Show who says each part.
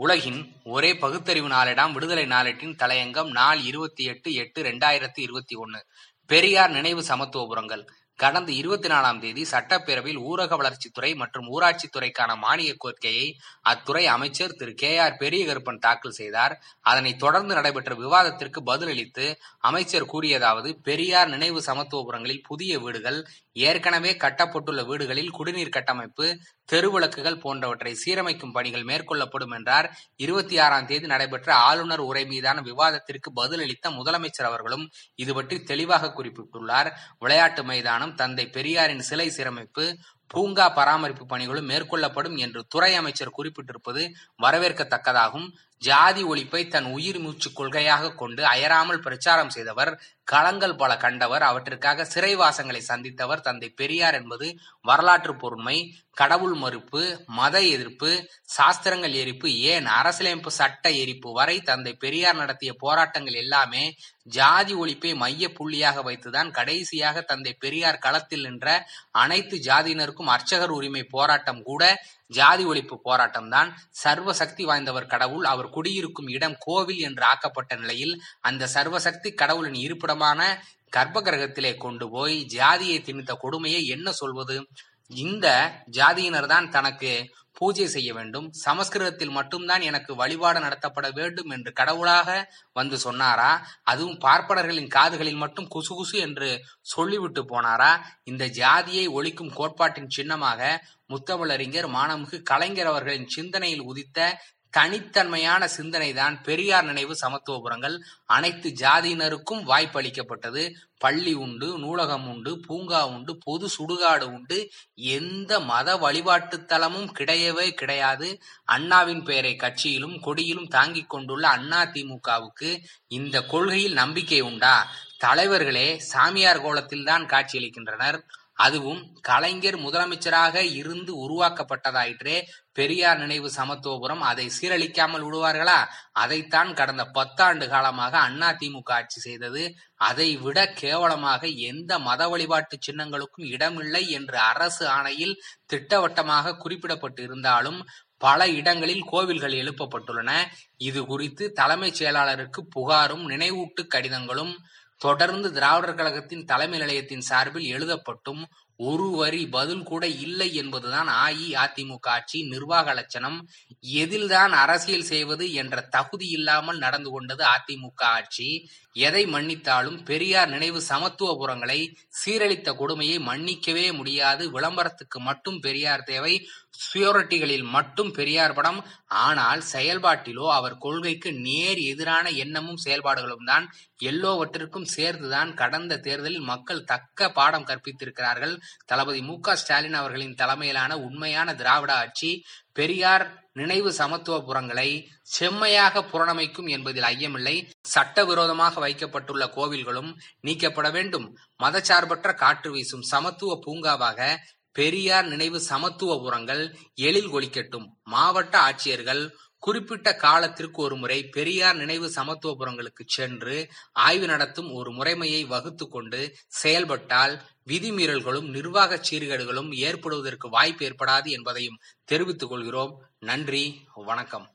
Speaker 1: உலகின் ஒரே பகுத்தறிவு நாளேடாம் விடுதலை நாளேட்டின் தலையங்கம் நாள் இருபத்தி எட்டு எட்டு ரெண்டாயிரத்தி இருபத்தி ஒன்னு. பெரியார் நினைவு சமத்துவபுரங்கள் கடந்த இருபத்தி நாலாம் தேதி சட்டப்பேரவையில் ஊரக வளர்ச்சித்துறை மற்றும் ஊராட்சித்துறைக்கான மானிய கோரிக்கையை அத்துறை அமைச்சர் திரு. கே. ஆர். பெரியகருப்பன் தாக்கல் செய்தார். அதனைத் தொடர்ந்து நடைபெற்ற விவாதத்திற்கு பதிலளித்து அமைச்சர் கூறியதாவது பெரியார் நினைவு சமத்துவபுரங்களில் புதிய வீடுகள் ஏற்கனவே கட்டப்பட்டுள்ள வீடுகளில் குடிநீர் கட்டமைப்பு தெருவிளக்குகள் போன்றவற்றை சீரமைக்கும் பணிகள் மேற்கொள்ளப்படும் என்றார். இருபத்தி ஆறாம் தேதி நடைபெற்ற ஆளுநர் உரை மீதான விவாதத்திற்கு பதிலளித்த முதலமைச்சர் அவர்களும் இது பற்றி தெளிவாக குறிப்பிட்டுள்ளார். விளையாட்டு மைதானம் தந்தை பெரியாரின் சிலை சீரமைப்பு பூங்கா பராமரிப்பு பணிகளும் மேற்கொள்ளப்படும் என்று துறை அமைச்சர் குறிப்பிட்டிருப்பது வரவேற்கத்தக்கதாகும். ஜாதி ஒழிப்பை தன் உயிர் மூச்சு கொள்கையாக கொண்டு அயராமல் பிரச்சாரம் செய்தவர் களங்கள் பல கண்டவர் அவற்றிற்காக சிறைவாசங்களை சந்தித்தவர் தந்தை பெரியார் என்பது வரலாற்று பொறுமை கடவுள் மறுப்பு மத எதிர்ப்பு சாஸ்திரங்கள் எரிப்பு ஏன் அரசியலமைப்பு சட்ட எரிப்பு வரை தந்தை பெரியார் நடத்திய போராட்டங்கள் எல்லாமே ஜாதி ஒழிப்பை மைய புள்ளியாக வைத்துதான் கடைசியாக தந்தை பெரியார் களத்தில் நின்ற அனைத்து ஜாதியினருக்கும் அர்ச்சகர் உரிமை போராட்டம் கூட ஜாதி ஒழிப்பு போராட்டம் தான் சர்வ சக்தி வாய்ந்தவர் கடவுள். அவர் குடியிருக்கும் இடம் கோவில் என்று ஆக்கப்பட்ட நிலையில் அந்த சர்வசக்தி கடவுளின் இருப்பிடமான கர்ப்ப கிரகத்திலே கொண்டு போய் ஜாதியை திணித்த கொடுமையை என்ன சொல்வது? இந்த ஜாதியினர் தான் தனக்கு பூஜை செய்ய வேண்டும். சமஸ்கிருதத்தில் மட்டும்தான் எனக்கு வழிபாடு நடத்தப்பட வேண்டும் என்று கடவுளாக வந்து சொன்னாரா? அதுவும் பார்ப்பனர்களின் காதுகளில் மட்டும் குசு குசு என்று சொல்லிவிட்டு போனாரா? இந்த ஜாதியை ஒழிக்கும் கோட்பாட்டின் சின்னமாக முத்தமிழறிஞர் மாணமிகு கலைஞர் அவர்களின் சிந்தனையில் உதித்த தனித்தன்மையான சிந்தனை தான் பெரியார் நினைவு சமத்துவபுரங்கள். அனைத்து ஜாதியினருக்கும் வாய்ப்பு அளிக்கப்பட்டது பள்ளி உண்டு நூலகம் உண்டு பூங்கா உண்டு பொது சுடுகாடு உண்டு. எந்த மத வழிபாட்டு தலமும் கிடையவே கிடையாது. அண்ணாவின் பெயரை கட்சியிலும் கொடியிலும் தாங்கிக் கொண்டுள்ள அண்ணா திமுகவுக்கு இந்த கொள்கையில் நம்பிக்கை உண்டா? தலைவர்களே சாமியார் கோலத்தில் தான் காட்சியளிக்கின்றனர். அதுவும் கலைஞர் முதலமைச்சராக இருந்து உருவாக்கப்பட்டதாயிற்றே பெரியார் நினைவு சமத்துவபுரம் அதை சீரழிக்காமல் விடுவார்களா? அதைத்தான் கடந்த பத்தாண்டு காலமாக அண்ணா திமுக ஆட்சி செய்தது. அதை விட கேவலமாக எந்த மத வழிபாட்டு சின்னங்களுக்கும் இடமில்லை என்று அரசு ஆணையில் திட்டவட்டமாக குறிப்பிடப்பட்டு இருந்தாலும் பல இடங்களில் கோவில்கள் எழுப்பப்பட்டுள்ளன. இது குறித்து தலைமைச் செயலாளருக்கு புகாரும் நினைவூட்டு கடிதங்களும் தொடர்ந்து திராவிடர் கழகத்தின் தலைமை நிலையத்தின் சார்பில் எழுதப்பட்டும் ஒரு வரி பதில் கூட இல்லை என்பதுதான் அஇஅதிமுக ஆட்சி நிர்வாக லட்சணம். எதில்தான் அரசியல் செய்வது என்ற தகுதி இல்லாமல் நடந்து கொண்டது அதிமுக ஆட்சி. எதை மன்னித்தாலும் பெரியார் நினைவு சமத்துவபுரங்களை சீரழித்த கொடுமையை மன்னிக்கவே முடியாது. விளம்பரத்துக்கு மட்டும் பெரியார் தேவை. சுயோரிட்டிகளில் மட்டும் பெரியார் படம் ஆனால் செயல்பாட்டிலோ அவர் கொள்கைக்கு நேர் எதிரான எண்ணமும் செயல்பாடுகளும் தான் எல்லோவற்றிற்கும் சேர்த்துதான் கடந்த தேர்தலில் மக்கள் தக்க பாடம் கற்பித்திருக்கிறார்கள். தளபதி மு ஸ்டாலின் அவர்களின் தலைமையிலான உண்மையான திராவிட ஆட்சி பெரியார் நினைவு சமத்துவபுரங்களை செம்மையாக புறணமைக்கும் என்பதில் ஐயமில்லை. சட்டவிரோதமாக வைக்கப்பட்டுள்ள கோவில்களும் நீக்கப்பட வேண்டும். மதச்சார்பற்ற காற்று வீசும் சமத்துவ பூங்காவாக பெரியார் நினைவு சமத்துவபுரங்கள் எழில் ஒழிக்கட்டும் மாவட்ட ஆட்சியர்கள் குறிப்பிட்ட காலத்திற்கு ஒரு முறை பெரியார் நினைவு சமத்துவபுரங்களுக்கு சென்று ஆய்வு நடத்தும் ஒரு முறைமையை வகுத்து கொண்டு செயல்பட்டால் விதிமீறல்களும் நிர்வாக சீர்கேடுகளும் ஏற்படுவதற்கு வாய்ப்பு ஏற்படாது என்பதையும் தெரிவித்துக் கொள்கிறோம். நன்றி வணக்கம்.